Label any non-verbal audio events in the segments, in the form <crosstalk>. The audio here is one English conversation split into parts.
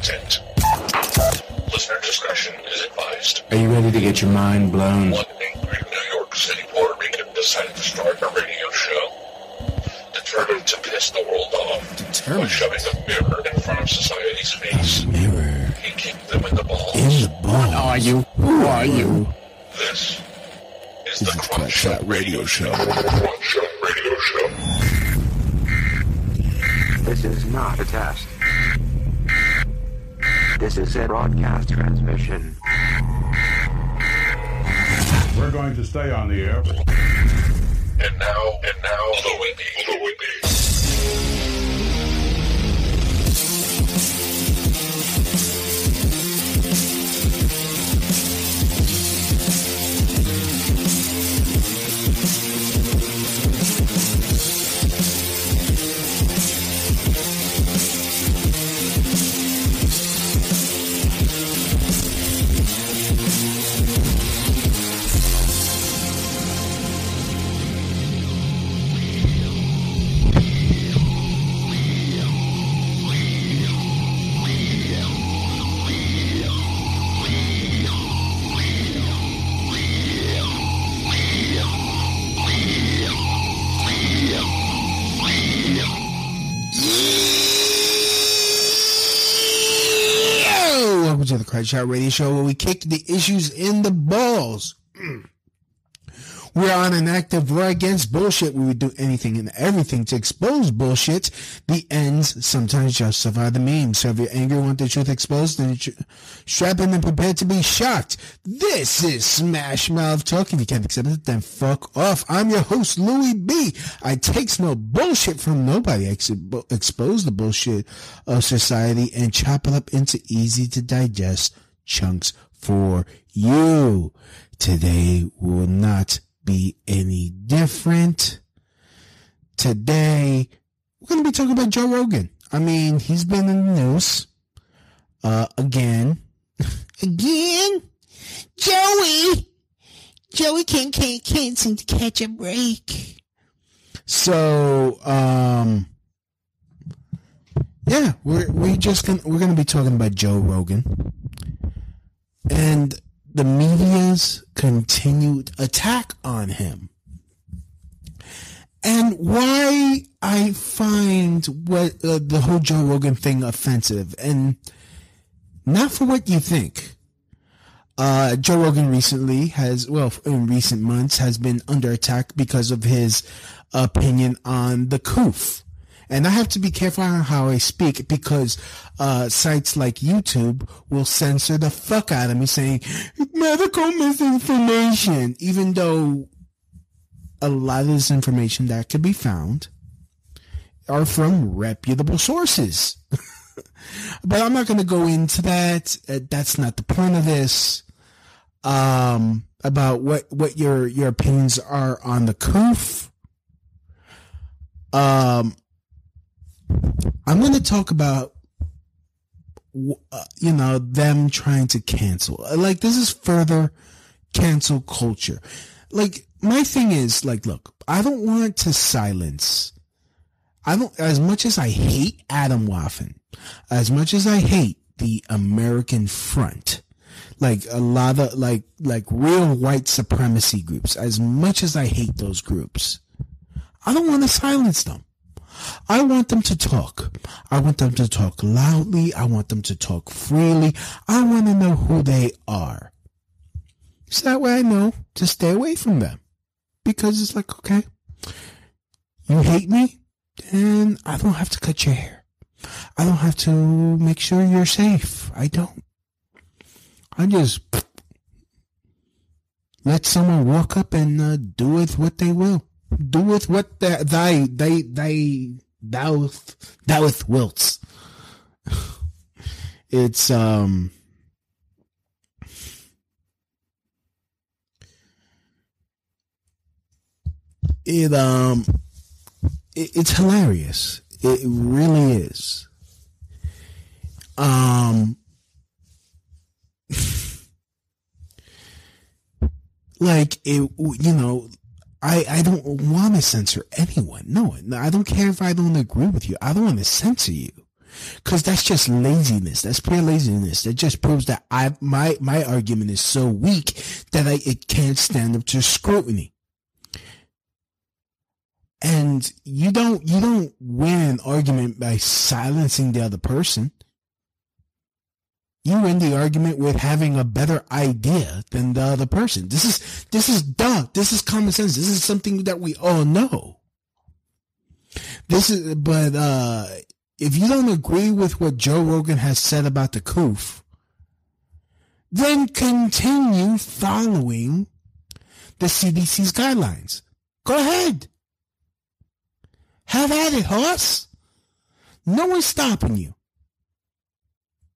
content. Listener discretion is advised. Are you ready to get your mind blown? One angry New York City Puerto Rican decided to start a radio show. Determined to piss the world off by shoving a mirror in front of society's face. Mirror He kicked them in the balls. in the balls. Are you? Who are you? This is This the is Crunch Crunch Shot Shot Radio Show. Crunch Shot Radio Show. This is not a test. This is a broadcast transmission. We're going to stay on the air. And now, and now, Louis B. Louis B. Welcome to the Crunch Shot Radio Show where we kick the issues in the balls. We're on an active war against bullshit. We would do anything and everything to expose bullshit. The ends sometimes justify the means. So if you're angry want the truth exposed, then strap in and prepare to be shocked. This is Smash Mouth Talk. If you can't accept it, then fuck off. I'm your host, Louis B. I takes no bullshit from nobody. I ex- expose the bullshit of society and chop it up into easy to digest chunks for you. Today will not be any different. Today, we're going to be talking about Joe Rogan. I mean, he's been in the news, uh, again. <laughs> again? Joey! Joey can't, can't, can't seem to catch a break. So, um, yeah, we're, we just gonna, we're going to be talking about Joe Rogan and the media's continued attack on him. And why I find what uh, the whole Joe Rogan thing offensive and not for what you think. Uh, Joe Rogan recently has, well, in recent months has been under attack because of his opinion on the coof. And I have to be careful on how I speak because uh, sites like YouTube will censor the fuck out of me saying medical misinformation, even though a lot of this information that could be found are from reputable sources. <laughs> but I'm not going to go into that. Uh, that's not the point of this. Um, about what what your your opinions are on the coof. Um, I'm going to talk about, uh, you know, them trying to cancel. Like, this is further cancel culture. Like, my thing is, like, look, I don't want to silence. I don't, as much as I hate Atomwaffen, as much as I hate the American front, like a lot of, like, like real white supremacy groups, as much as I hate those groups, I don't want to silence them. I want them to talk. I want them to talk loudly. I want them to talk freely. I want to know who they are. So that way I know to stay away from them. Because it's like, okay, you hate me, then I don't have to cut your hair. I don't have to make sure you're safe. I don't. I just let someone walk up and uh, do with what they will do with what thy they they thou thouth wilts. <laughs> It's um it um it, it's hilarious. It really is. Um <laughs> like it you know I, I don't want to censor anyone. No, I don't care if I don't agree with you. I don't want to censor you. Cause that's just laziness. That's pure laziness. That just proves that I, my, my argument is so weak that I, it can't stand up to scrutiny. And you don't, you don't win an argument by silencing the other person. You win the argument with having a better idea than the other person. This is, this is duh. This is common sense. This is something that we all know. This is, but, uh, if you don't agree with what Joe Rogan has said about the coof, then continue following the CDC's guidelines. Go ahead. Have at it, horse. No one's stopping you.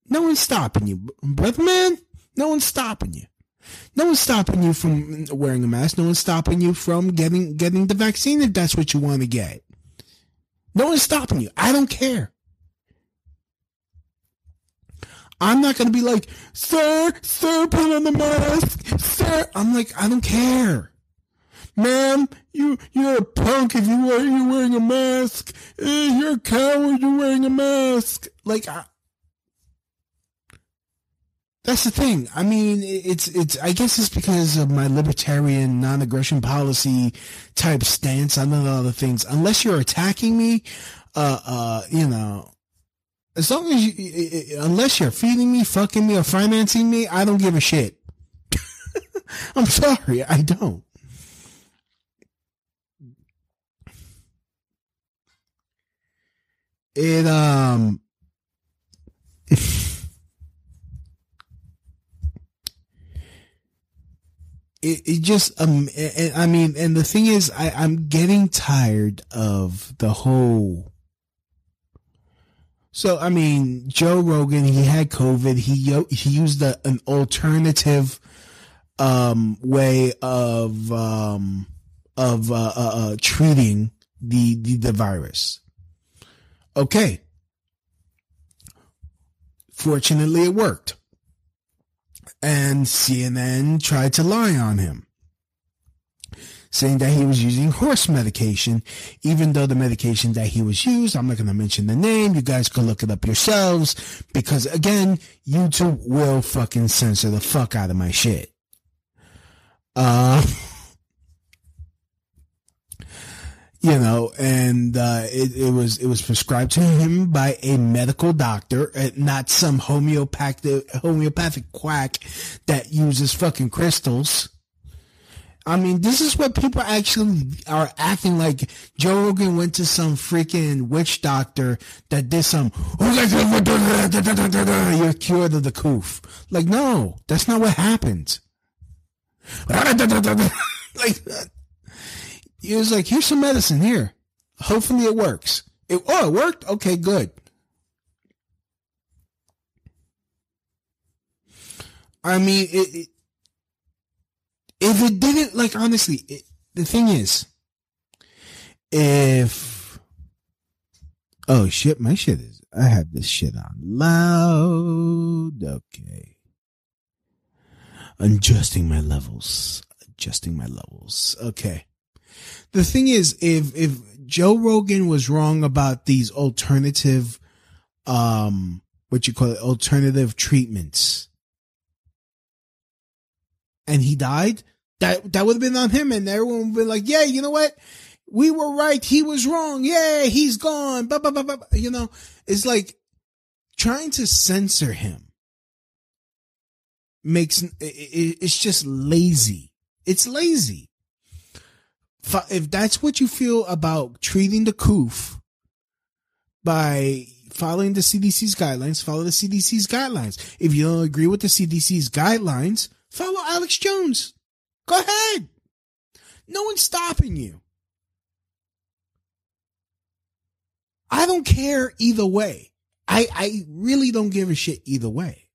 No one's stopping you, brother man. No one's stopping you. No one's stopping you from wearing a mask. No one's stopping you from getting getting the vaccine if that's what you want to get. No one's stopping you. I don't care. I'm not going to be like, sir, sir, put on the mask, sir. I'm like, I don't care. Ma'am, you, you're a punk if you wear, you're wearing a mask. Eh, you're a coward, you're wearing a mask. Like, I, that's the thing. I mean, it's, it's, I guess it's because of my libertarian non-aggression policy type stance on other things. Unless you're attacking me, uh, uh, you know, as long as you, unless you're feeding me, fucking me, or financing me, I don't give a shit. <laughs> I'm sorry, I don't. It um. <laughs> It, it just um I mean and the thing is I I'm getting tired of the whole so I mean, Joe Rogan, he had COVID. He he used a, an alternative um, way of um, of uh, uh, uh, treating the, the the virus. Okay. Fortunately, it worked, and CNN tried to lie on him saying that he was using horse medication, even though the medication that he was used, I'm not going to mention the name. You guys can look it up yourselves because again, YouTube will fucking censor the fuck out of my shit. Uh, <laughs> you know, and uh, it, it was it was prescribed to him by a medical doctor, uh, not some homeopathic homeopathic quack that uses fucking crystals. I mean, this is what people actually are acting like. Joe Rogan went to some freaking witch doctor that did some, you're cured of the coof. Like, no, that's not what happened. <laughs> like, he was like, here's some medicine here. Hopefully it works. It, oh, it worked? Okay, good. I mean, it, it if it didn't, like, honestly, it, the thing is, if, oh shit, my shit is, I have this shit on loud. Okay. Adjusting my levels. Adjusting my levels. Okay. The thing is, if, if Joe Rogan was wrong about these alternative, um, what you call it, alternative treatments, and he died, that that would have been on him, and everyone would be like, "Yeah, you know what? We were right. He was wrong. Yeah, he's gone." Blah, blah, blah, blah. You know, it's like trying to censor him makes it's just lazy. It's lazy. If that's what you feel about treating the coof by following the CDC's guidelines, follow the CDC's guidelines. If you don't agree with the CDC's guidelines, follow Alex Jones. Go ahead. No one's stopping you. I don't care either way. I, I really don't give a shit either way.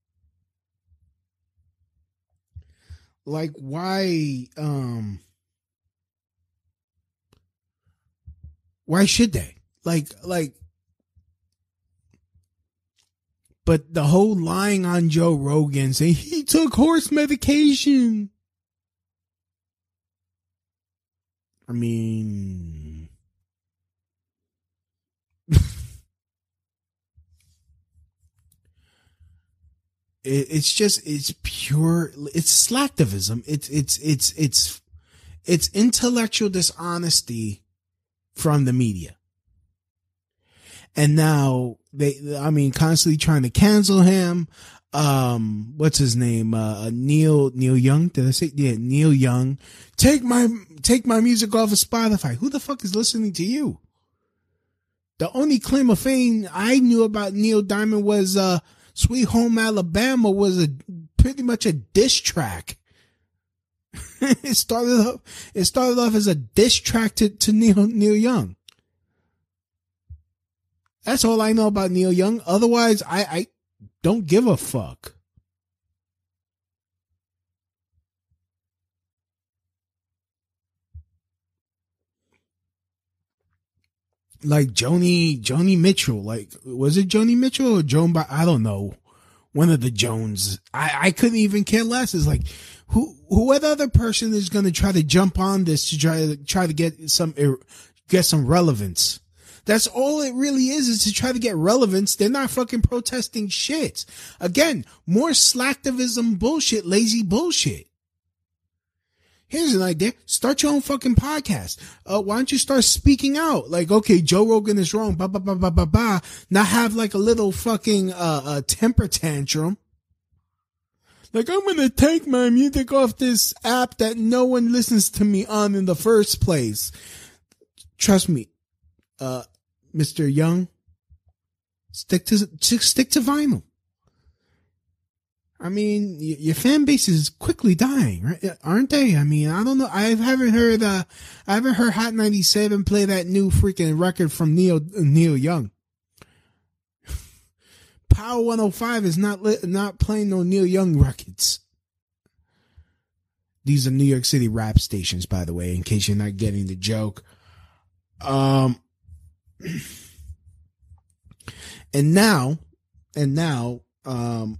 Like why um why should they? Like like but the whole lying on Joe Rogan saying he took horse medication. I mean, <laughs> It, it's just it's pure. It's slacktivism. It's it's it's it's it's intellectual dishonesty from the media. And now they, I mean, constantly trying to cancel him. Um, what's his name? Uh, Neil, Neil Young. Did I say, yeah, Neil Young. Take my, take my music off of Spotify. Who the fuck is listening to you? The only claim of fame I knew about Neil Diamond was, uh, Sweet Home Alabama was a pretty much a diss track. <laughs> it started off, it started off as a diss track to, to Neil, Neil Young. That's all I know about Neil Young. Otherwise, I, I don't give a fuck. Like Joni, Joni Mitchell, like, was it Joni Mitchell or Joan, ba- I don't know. One of the Jones. I, I couldn't even care less. It's like, who, who other person is going to try to jump on this to try to, try to get some, get some relevance? That's all it really is, is to try to get relevance. They're not fucking protesting shit. Again, more slacktivism bullshit, lazy bullshit. Here's an idea. Start your own fucking podcast. Uh, why don't you start speaking out? Like, okay, Joe Rogan is wrong. Ba, ba, ba, ba, ba, ba. Now have like a little fucking, uh, uh, temper tantrum. Like, I'm gonna take my music off this app that no one listens to me on in the first place. Trust me, uh, Mr. Young, stick to, stick to vinyl. I mean, your fan base is quickly dying, right? Aren't they? I mean, I don't know. I haven't heard, uh, I haven't heard Hot 97 play that new freaking record from Neil, Neil Young. Power 105 is not, li- not playing no Neil Young records. These are New York City rap stations, by the way, in case you're not getting the joke. Um, <clears throat> and now, and now, um,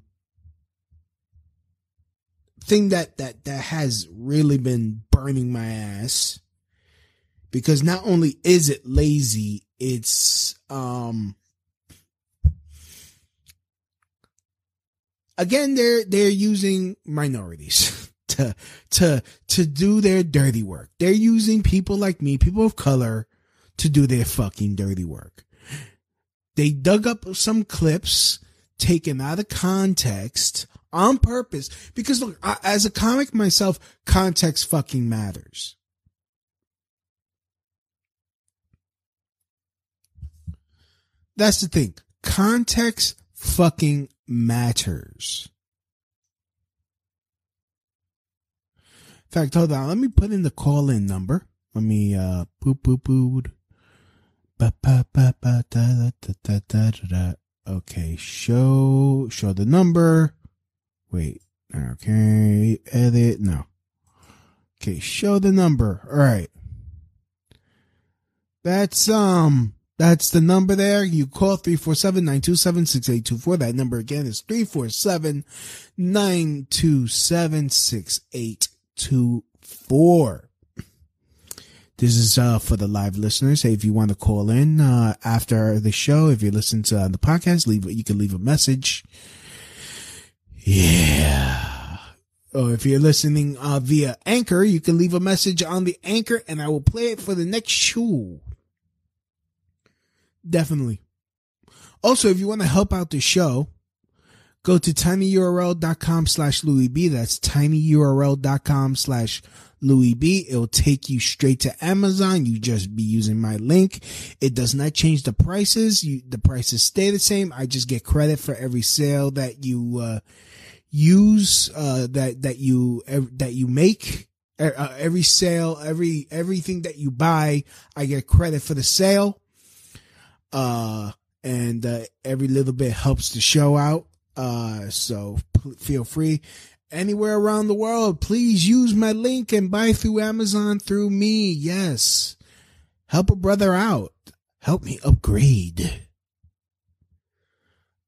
thing that, that, that has really been burning my ass because not only is it lazy, it's, um, again, they're, they're using minorities <laughs> to, to, to do their dirty work. They're using people like me, people of color, to do their fucking dirty work. They dug up some clips taken out of context on purpose because look, I, as a comic myself, context fucking matters. That's the thing. Context fucking matters. In fact, hold on. Let me put in the call in number. Let me, uh, da, da, da. Okay. Show, show the number. Wait. Okay. Edit. No. Okay. Show the number. All right. That's, um, that's the number there. You call 347-927-6824. That number again is 347-927-6824. This is uh, for the live listeners. Hey, if you want to call in uh, after the show, if you listen to uh, the podcast, leave you can leave a message. Yeah. Or if you're listening uh, via Anchor, you can leave a message on the Anchor, and I will play it for the next show. Definitely. Also, if you want to help out the show, go to tinyurl.com slash Louis B. That's tinyurl.com slash Louis B. It'll take you straight to Amazon. You just be using my link. It does not change the prices. You, the prices stay the same. I just get credit for every sale that you, uh, use, uh, that, that you, that you make. Uh, every sale, every, everything that you buy, I get credit for the sale. Uh, and, uh, every little bit helps the show out. Uh, so p- feel free anywhere around the world, please use my link and buy through Amazon through me. Yes. Help a brother out. Help me upgrade.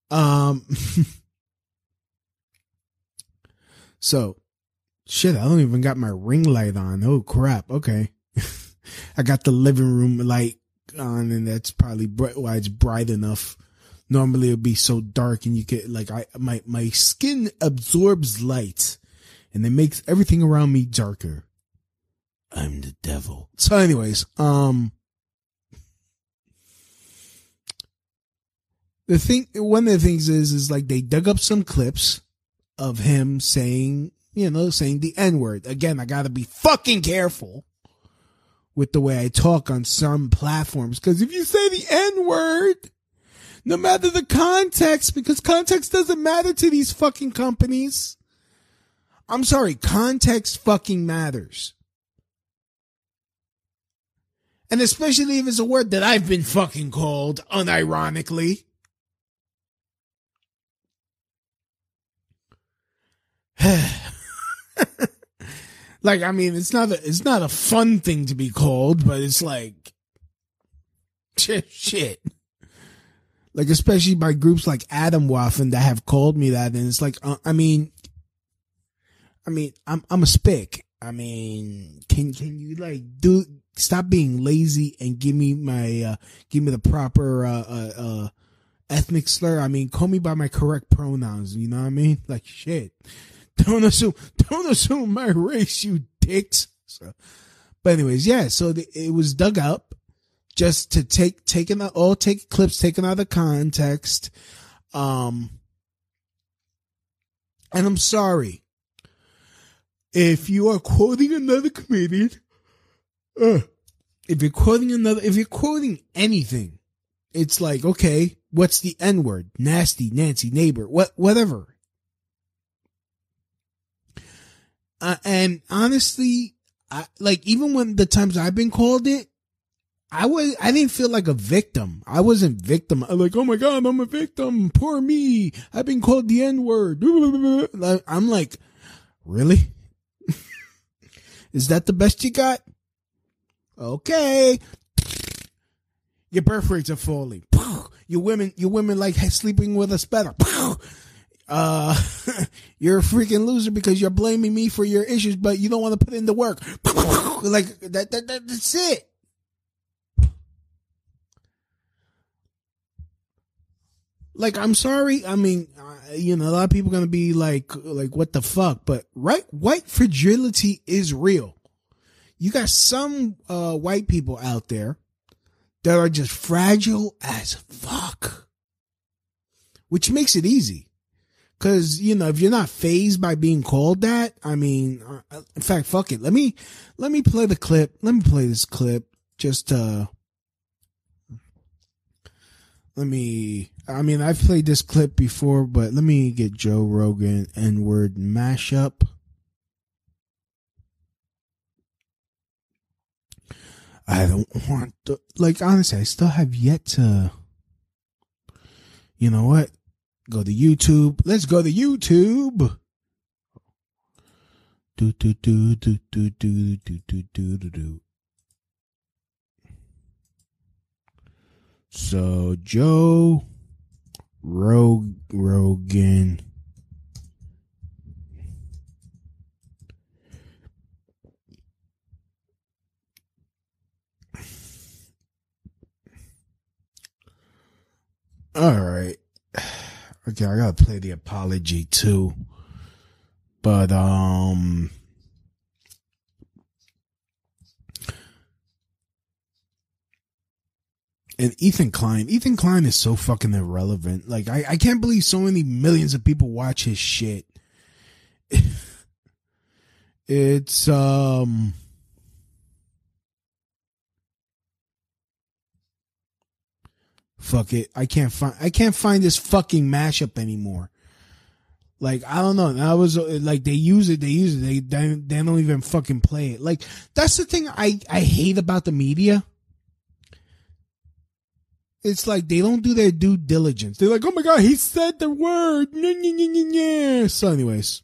Um, <laughs> so shit, I don't even got my ring light on. Oh crap. Okay. <laughs> I got the living room light on and that's probably bright, why it's bright enough. Normally it would be so dark and you get like I my my skin absorbs light and it makes everything around me darker. I'm the devil. So anyways, um the thing one of the things is is like they dug up some clips of him saying, you know, saying the N-word. Again, I got to be fucking careful with the way I talk on some platforms cuz if you say the N-word, no matter the context because context doesn't matter to these fucking companies. I'm sorry, context fucking matters. And especially if it's a word that I've been fucking called unironically. <sighs> <sighs> like I mean, it's not a it's not a fun thing to be called, but it's like shit. Like especially by groups like Atomwaffen that have called me that, and it's like uh, I mean, I mean, I'm I'm a spick. I mean, can can you like do stop being lazy and give me my uh give me the proper uh uh, uh ethnic slur? I mean, call me by my correct pronouns. You know what I mean? Like shit. Don't assume don't assume my race, you dicks. So, but anyways, yeah. So the, it was dug up just to take taking out all take clips taken out of context. Um, and I'm sorry if you are quoting another comedian, uh, if you're quoting another, if you're quoting anything, it's like, okay, what's the N word? Nasty, Nancy, neighbor, what, whatever. Uh, and honestly, I, like, even when the times I've been called it, I was, I didn't feel like a victim. I wasn't victim. I'm like, oh my God, I'm a victim. Poor me. I've been called the N word. <laughs> I'm like, really? <laughs> Is that the best you got? Okay. Your birth rates are falling. <laughs> Your women, your women like sleeping with us better. Uh, <laughs> you're a freaking loser because you're blaming me for your issues, but you don't want to put in the work. <laughs> Like that, that, that that's it. Like, I'm sorry. I mean, you know, a lot of people are going to be like, like, what the fuck? But right, white fragility is real. You got some, uh, white people out there that are just fragile as fuck, which makes it easy. Cause, you know, if you're not phased by being called that, I mean, uh, in fact, fuck it. Let me, let me play the clip. Let me play this clip just, uh, let me I mean I've played this clip before, but let me get Joe Rogan N word mashup. I don't want to like honestly, I still have yet to you know what? Go to YouTube. Let's go to YouTube. Do do do do do do do do do do do. So Joe Rog Rogan All right. Okay, I gotta play the apology too. But um and Ethan Klein. Ethan Klein is so fucking irrelevant. Like I, I can't believe so many millions of people watch his shit. <laughs> it's um fuck it. I can't find I can't find this fucking mashup anymore. Like I don't know. I was like they use it, they use it. They they, they don't even fucking play it. Like that's the thing I I hate about the media it's like they don't do their due diligence. They're like, oh my god, he said the word. So, anyways,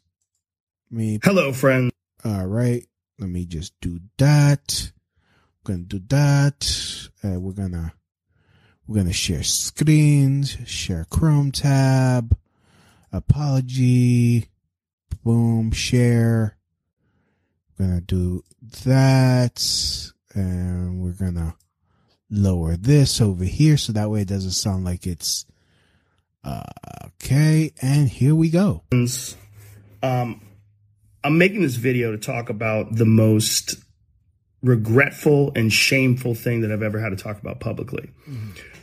me. Hello, friend. All right, let me just do that. We're gonna do that. Uh, we're gonna we're gonna share screens, share Chrome tab, apology, boom, share. We're gonna do that, and we're gonna lower this over here so that way it doesn't sound like it's Okay, and here we go. um, I'm making this video to talk about the most regretful and shameful thing that I've ever had to talk about publicly.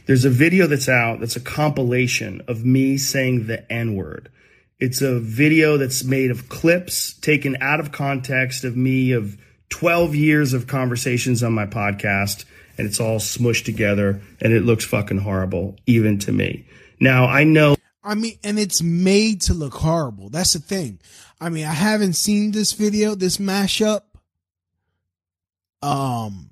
There's a video that's out that's a compilation of me saying the N word. It's a video that's made of clips taken out of context of me of 12 years of conversations on my podcast, and it's all smushed together, and it looks fucking horrible, even to me. Now, I know I mean, and it's made to look horrible. That's the thing. I mean, I haven't seen this video, this mashup. Um,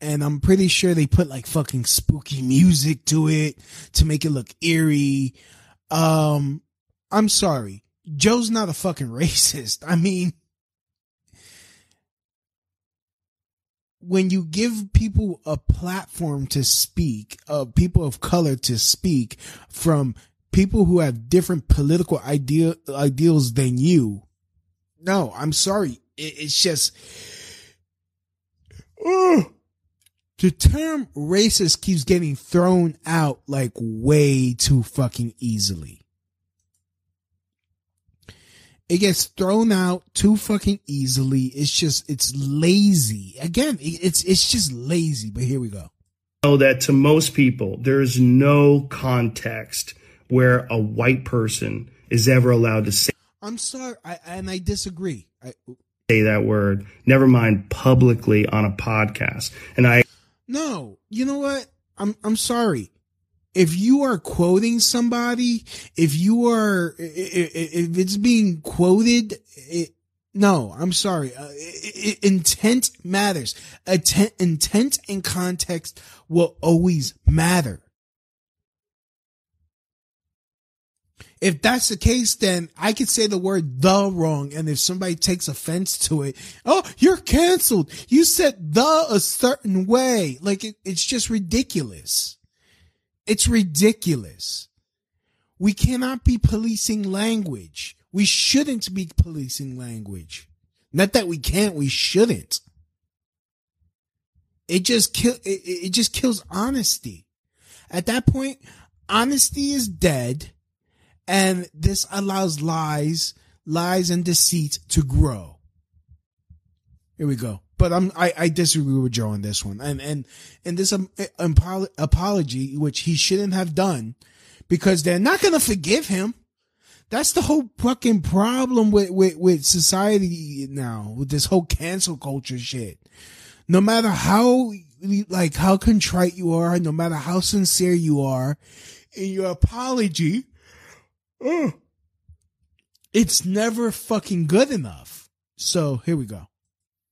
and I'm pretty sure they put like fucking spooky music to it to make it look eerie. Um, I'm sorry. Joe's not a fucking <laughs> racist. I mean, when you give people a platform to speak, uh, people of color to speak from people who have different political idea, ideals than you. No, I'm sorry. It, it's just, Ugh. the term racist keeps getting thrown out like way too fucking easily. It gets thrown out too fucking easily. It's just, it's lazy. Again, it's, it's just lazy, but here we go. know that to most people, there's no context where a white person is ever allowed to say I'm sorry. I, and I disagree. I, that word, never mind publicly on a podcast. And I No, you know what? I'm I'm sorry. If you are quoting somebody, if you are, if it's being quoted, it, no, I'm sorry. Uh, intent matters. Atten- intent and context will always matter. If that's the case, then I could say the word the wrong. And if somebody takes offense to it, oh, you're canceled. You said the a certain way. Like it, it's just ridiculous. It's ridiculous. We cannot be policing language. We shouldn't be policing language. Not that we can't, we shouldn't. It just kill, it, it it just kills honesty. At that point, honesty is dead and this allows lies, lies and deceit to grow. Here we go. But I'm, I, I disagree with Joe on this one. And, and, and this um, apol- apology, which he shouldn't have done because they're not going to forgive him. That's the whole fucking problem with, with, with society now, with this whole cancel culture shit. No matter how, like, how contrite you are, no matter how sincere you are in your apology, Ugh. it's never fucking good enough. So here we go.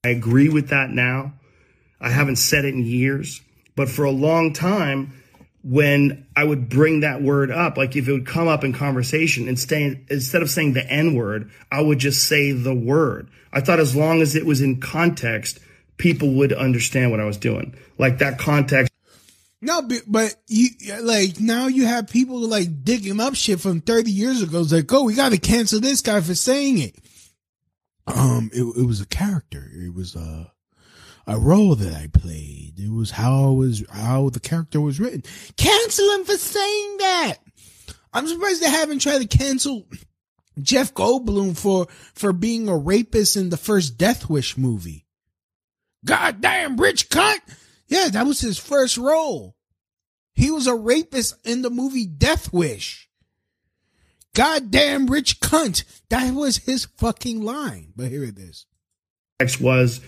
I agree with that now. I haven't said it in years, but for a long time, when I would bring that word up, like if it would come up in conversation and stay, instead of saying the N word, I would just say the word. I thought as long as it was in context, people would understand what I was doing. Like that context No, but, but you like now you have people like digging up shit from 30 years ago. It's like, oh, we got to cancel this guy for saying it. Um, it, it was a character. It was a a role that I played. It was how it was how the character was written. Cancel him for saying that. I'm surprised they haven't tried to cancel Jeff Goldblum for for being a rapist in the first Death Wish movie. Goddamn rich cunt. Yeah, that was his first role. He was a rapist in the movie Death Wish. Goddamn rich cunt. That was his fucking line. But here it is. Next was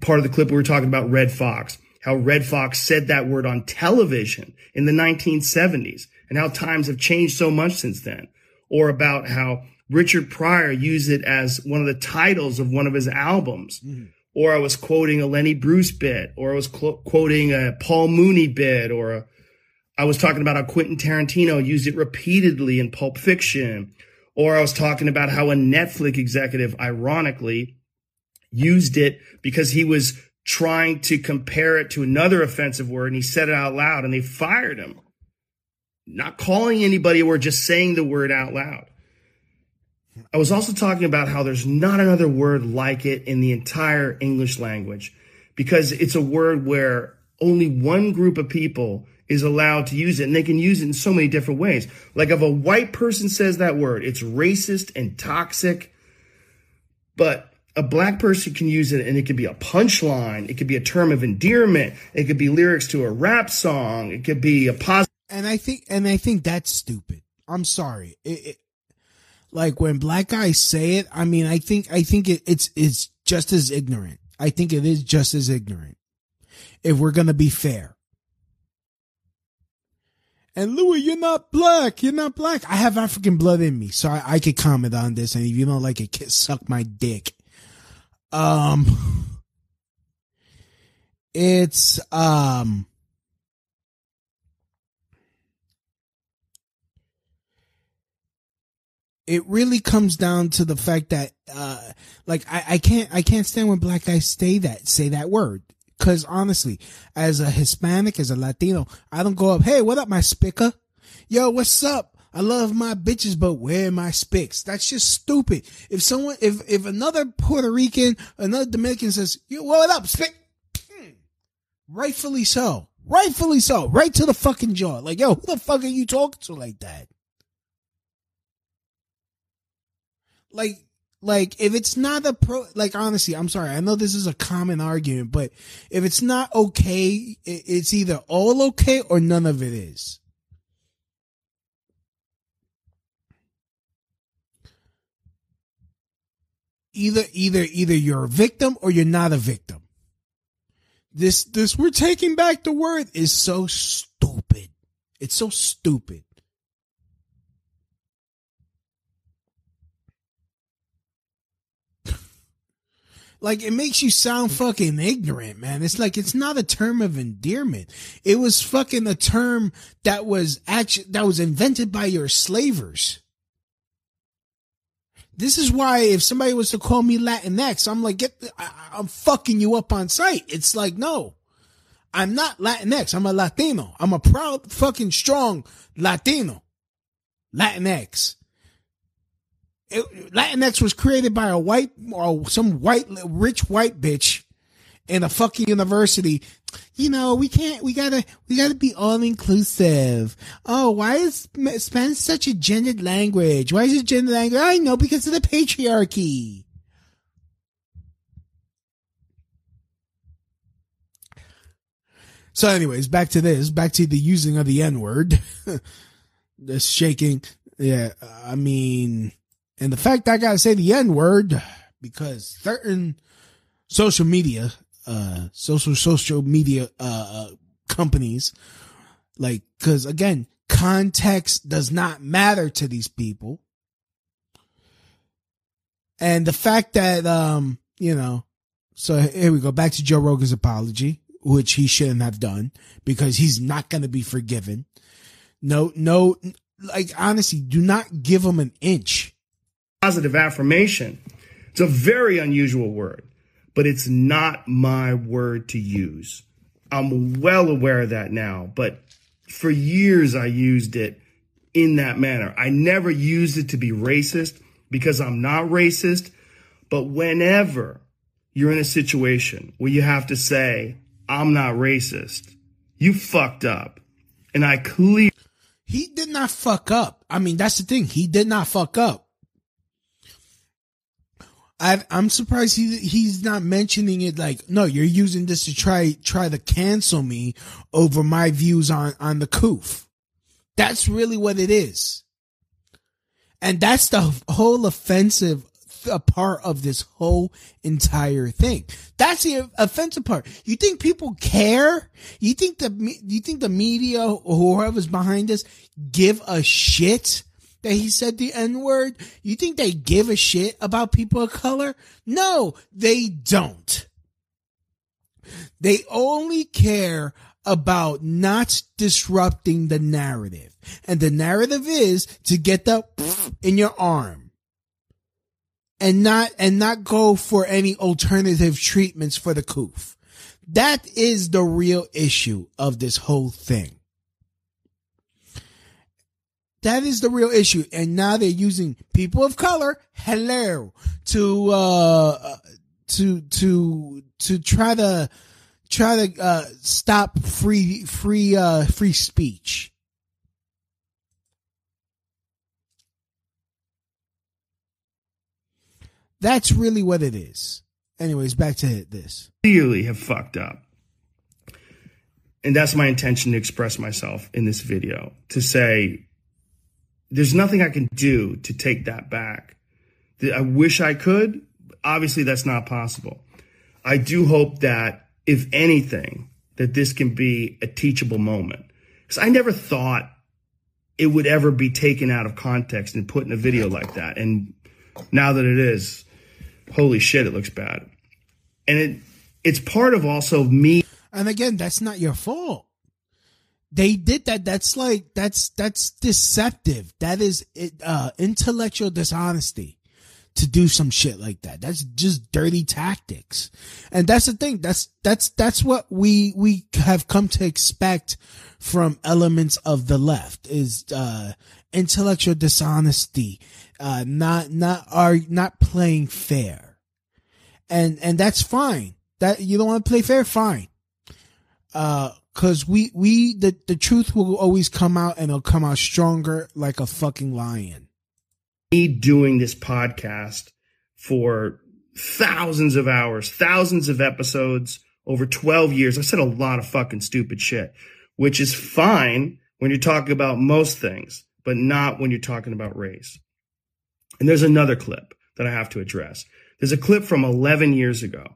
part of the clip we were talking about Redd Foxx, how Redd Foxx said that word on television in the 1970s and how times have changed so much since then. Or about how Richard Pryor used it as one of the titles of one of his albums. Mm-hmm. Or I was quoting a Lenny Bruce bit, or I was clo- quoting a Paul Mooney bit, or a, I was talking about how Quentin Tarantino used it repeatedly in Pulp Fiction. Or I was talking about how a Netflix executive, ironically, used it because he was trying to compare it to another offensive word and he said it out loud and they fired him. Not calling anybody or just saying the word out loud. I was also talking about how there's not another word like it in the entire English language because it's a word where only one group of people is allowed to use it, and they can use it in so many different ways. Like if a white person says that word, it's racist and toxic, but a black person can use it and it could be a punchline. It could be a term of endearment. It could be lyrics to a rap song. It could be a positive. and I think and I think that's stupid. I'm sorry. It, it, like when black guys say it, I mean, I think I think it, it's it's just as ignorant. I think it is just as ignorant. If we're gonna be fair. And Louis, you're not black. You're not black. I have African blood in me, so I, I could comment on this. And if you don't like it, suck my dick. Um, <laughs> it's um. It really comes down to the fact that uh like I, I can't I can't stand when black guys say that say that word. Cause honestly, as a Hispanic, as a Latino, I don't go up, hey, what up, my spicker? Yo, what's up? I love my bitches, but where my spicks? That's just stupid. If someone if if another Puerto Rican, another Dominican says, Yo, what up, spick? Hmm. Rightfully so. Rightfully so. Right to the fucking jaw. Like, yo, who the fuck are you talking to like that? Like like if it's not a pro like honestly i'm sorry i know this is a common argument but if it's not okay it's either all okay or none of it is. Either either either you're a victim or you're not a victim. This this we're taking back the word is so stupid. It's so stupid Like it makes you sound fucking ignorant, man. It's like it's not a term of endearment. It was fucking a term that was actually that was invented by your slavers. This is why if somebody was to call me Latinx, I'm like, get, I, I'm fucking you up on sight. It's like, no, I'm not Latinx. I'm a Latino. I'm a proud, fucking strong Latino. Latinx. It, Latinx was created by a white or some white rich white bitch in a fucking university. You know, we can't, we gotta, we gotta be all inclusive. Oh, why is Spanish such a gendered language? Why is it gendered language? I know because of the patriarchy. So anyways, back to this, back to the using of the N word, <laughs> the shaking. Yeah. I mean, and the fact I gotta say the N word because certain social media, uh, social, social media, uh, companies, like, cause again, context does not matter to these people. And the fact that, um, you know, so here we go back to Joe Rogan's apology, which he shouldn't have done because he's not to be forgiven. No, no, like honestly, do not give him an inch. Positive affirmation. It's a very unusual word, but it's not my word to use. I'm well aware of that now, but for years I used it in that manner. I never used it to be racist because I'm not racist, but whenever you're in a situation where you have to say, I'm not racist, you fucked up. And I clearly He did not fuck up. I mean, that's the thing. He did not fuck up. I, I'm surprised he he's not mentioning it. Like, no, you're using this to try try to cancel me over my views on on the coof. That's really what it is, and that's the whole offensive th- part of this whole entire thing. That's the offensive part. You think people care? You think the you think the media or whoever's behind this give a shit that he said the N word? You think they give a shit about people of color? No, they don't. They only care about not disrupting the narrative. And the narrative is to get the <laughs> in your arm and not, and not go for any alternative treatments for the coof. That is the real issue of this whole thing. That is the real issue. And now they're using people of color, hello, to, uh, to, to, to try to, try to uh, stop free free uh, free speech. That's really what it is. Anyways, back to this. clearly have fucked up. And that's my intention to express myself in this video to say there's nothing I can do to take that back. I wish I could. Obviously, that's not possible. I do hope that, if anything, that this can be a teachable moment. Because I never thought it would ever be taken out of context and put in a video like that. And now that it is, holy shit, it looks bad. And it it's part of also me And again, that's not your fault. They did that. That's like that's that's deceptive. That is uh intellectual dishonesty to do some shit like that. That's just dirty tactics. And that's the thing. That's that's that's what we we have come to expect from elements of the left is uh intellectual dishonesty, uh not not are not playing fair. And and that's fine. That you don't want to play fair, fine. Uh cause we we the the truth will always come out and it'll come out stronger like a fucking lion. me doing this podcast for thousands of hours, thousands of episodes over 12 years. I've said a lot of fucking stupid shit, which is fine when you're talking about most things, but not when you're talking about race. And there's another clip that I have to address. There's a clip from 11 years ago.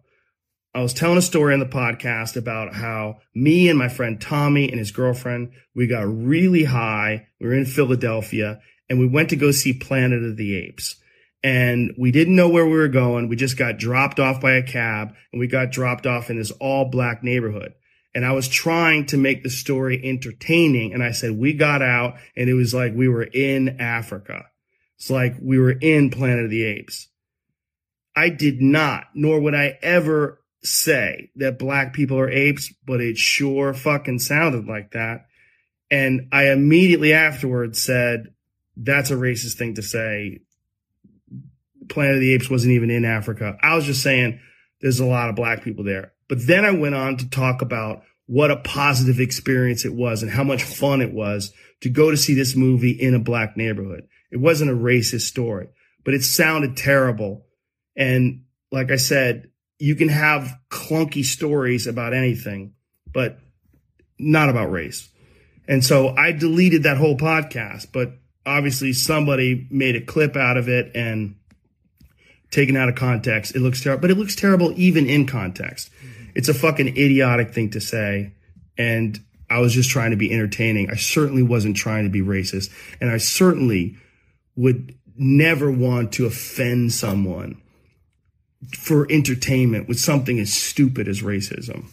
I was telling a story on the podcast about how me and my friend Tommy and his girlfriend, we got really high. We were in Philadelphia and we went to go see Planet of the Apes. And we didn't know where we were going. We just got dropped off by a cab and we got dropped off in this all black neighborhood. And I was trying to make the story entertaining. And I said, we got out and it was like we were in Africa. It's like we were in Planet of the Apes. I did not, nor would I ever say that black people are apes, but it sure fucking sounded like that. And I immediately afterwards said, that's a racist thing to say. Planet of the Apes wasn't even in Africa. I was just saying there's a lot of black people there. But then I went on to talk about what a positive experience it was and how much fun it was to go to see this movie in a black neighborhood. It wasn't a racist story, but it sounded terrible. And like I said, you can have clunky stories about anything, but not about race. And so I deleted that whole podcast, but obviously somebody made a clip out of it and taken out of context. It looks terrible, but it looks terrible even in context. It's a fucking idiotic thing to say. And I was just trying to be entertaining. I certainly wasn't trying to be racist. And I certainly would never want to offend someone for entertainment with something as stupid as racism.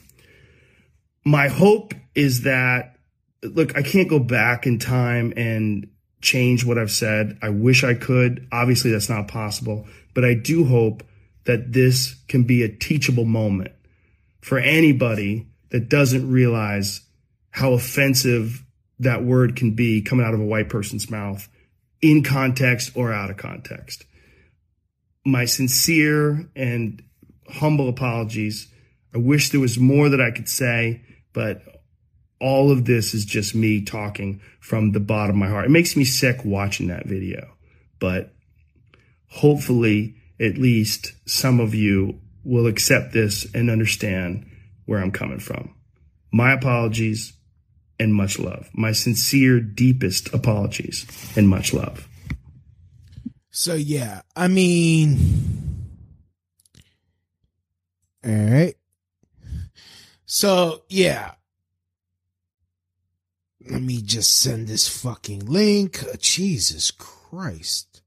My hope is that, look, I can't go back in time and change what I've said. I wish I could. Obviously, that's not possible, but I do hope that this can be a teachable moment for anybody that doesn't realize how offensive that word can be coming out of a white person's mouth in context or out of context my sincere and humble apologies. I wish there was more that I could say, but all of this is just me talking from the bottom of my heart. It makes me sick watching that video, but hopefully at least some of you will accept this and understand where I'm coming from. My apologies and much love. My sincere, deepest apologies and much love. So yeah, I mean, all right. So yeah, let me just send this fucking link. Uh, Jesus Christ.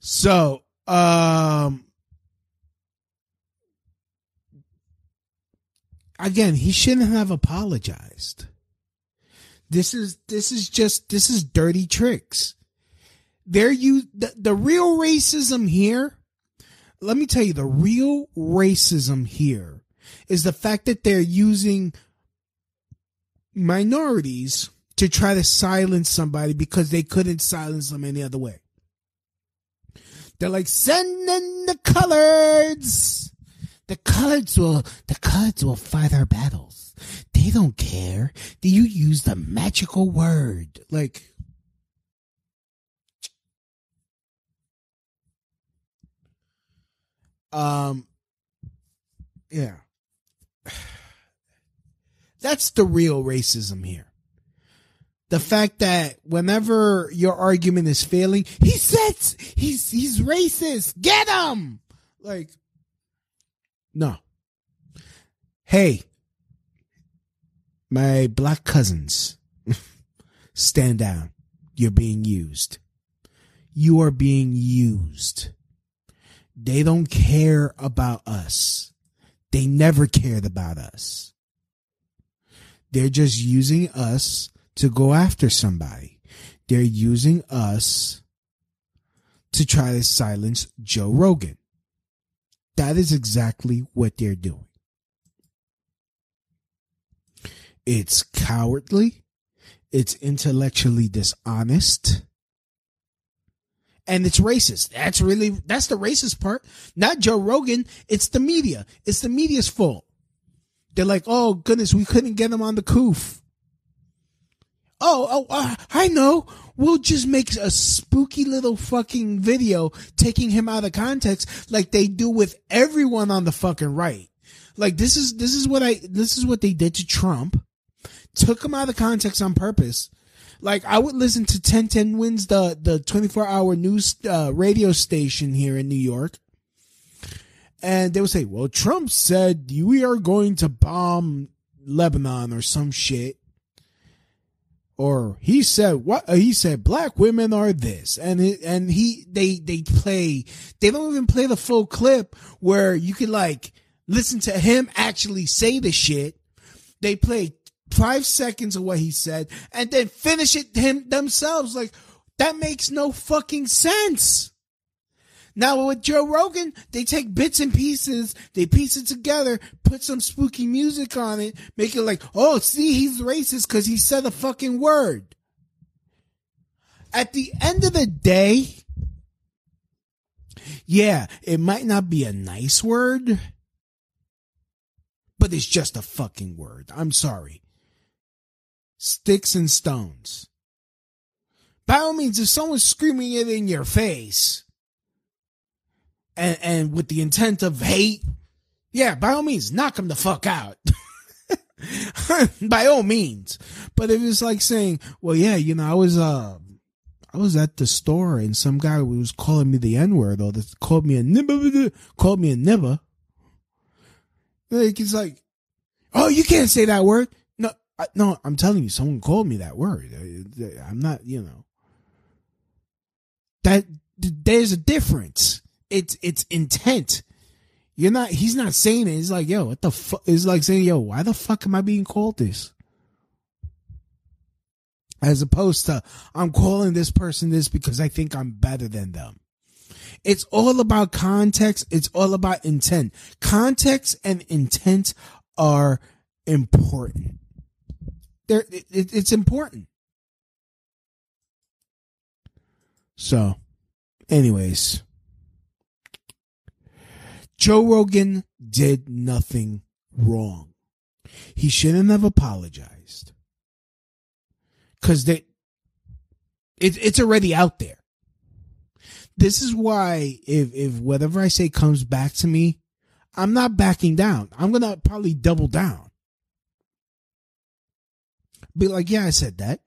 So, um, again, he shouldn't have apologized. This is this is just this is dirty tricks. There you the, the real racism here. Let me tell you, the real racism here is the fact that they're using minorities to try to silence somebody because they couldn't silence them any other way. They're like, send in the coloreds. The coloreds will, the coloreds will fight our battles. They don't care. Do you use the magical word? Like, um, yeah. <sighs> That's the real racism here. The fact that whenever your argument is failing, he says he's he's racist. Get him. Like no. Hey, my black cousins, <laughs> stand down. You're being used. You are being used. They don't care about us. They never cared about us. They're just using us to go after somebody. They're using us to try to silence Joe Rogan. That is exactly what they're doing. It's cowardly. It's intellectually dishonest. And it's racist. That's really, that's the racist part. Not Joe Rogan. It's the media. It's the media's fault. They're like, oh goodness, we couldn't get him on the coof. Oh, oh, uh, I know. We'll just make a spooky little fucking video taking him out of context like they do with everyone on the fucking right. Like this is, this is what I, this is what they did to Trump. Took him out of context on purpose. Like I would listen to 1010 wins the, the 24 hour news, uh, radio station here in New York. And they would say, well, Trump said we are going to bomb Lebanon or some shit or he said what he said black women are this and it, and he they they play they don't even play the full clip where you could like listen to him actually say the shit they play 5 seconds of what he said and then finish it him themselves like that makes no fucking sense now with Joe Rogan, they take bits and pieces, they piece it together, put some spooky music on it, make it like, oh, see, he's racist because he said a fucking word. At the end of the day, yeah, it might not be a nice word, but it's just a fucking word. I'm sorry. Sticks and stones. By all means, if someone's screaming it in your face, and, and with the intent of hate, yeah, by all means, knock him the fuck out. <laughs> by all means. But if it's like saying, well, yeah, you know, I was, uh, I was at the store and some guy was calling me the N word or called me a nibba, called me a nibba. Like, it's like, oh, you can't say that word. No, I, no, I'm telling you, someone called me that word. I'm not, you know, that there's a difference it's it's intent. You're not. He's not saying it. He's like, yo, what the fuck? It's like saying, yo, why the fuck am I being called this? As opposed to, I'm calling this person this because I think I'm better than them. It's all about context. It's all about intent. Context and intent are important. They're, it, it's important. So, anyways. Joe Rogan did nothing wrong. He shouldn't have apologized. Cause they, it, it's already out there. This is why if, if whatever I say comes back to me, I'm not backing down. I'm going to probably double down. Be like, yeah, I said that.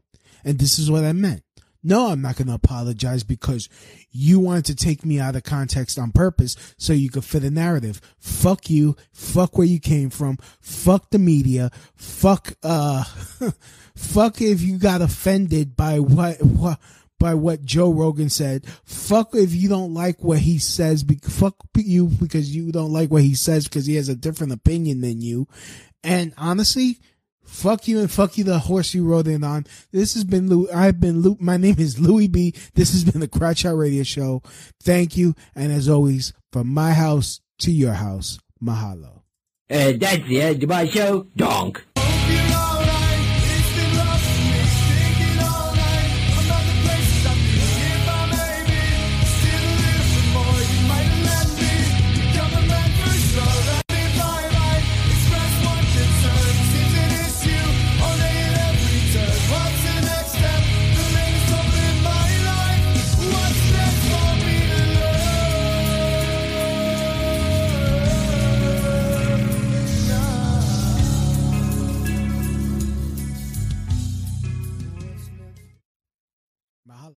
And this is what I meant. No, I'm not going to apologize because you wanted to take me out of context on purpose so you could fit a narrative. Fuck you. Fuck where you came from. Fuck the media. Fuck, uh, <laughs> fuck if you got offended by what, what, by what Joe Rogan said. Fuck if you don't like what he says. Be- fuck you because you don't like what he says because he has a different opinion than you. And honestly, Fuck you and fuck you the horse you rode in on. This has been Lou. I've been Lou. My name is Louie Bee. This has been the Crouch Out Radio Show. Thank you. And as always, from my house to your house, mahalo. Uh, that's the end of my show. Donk.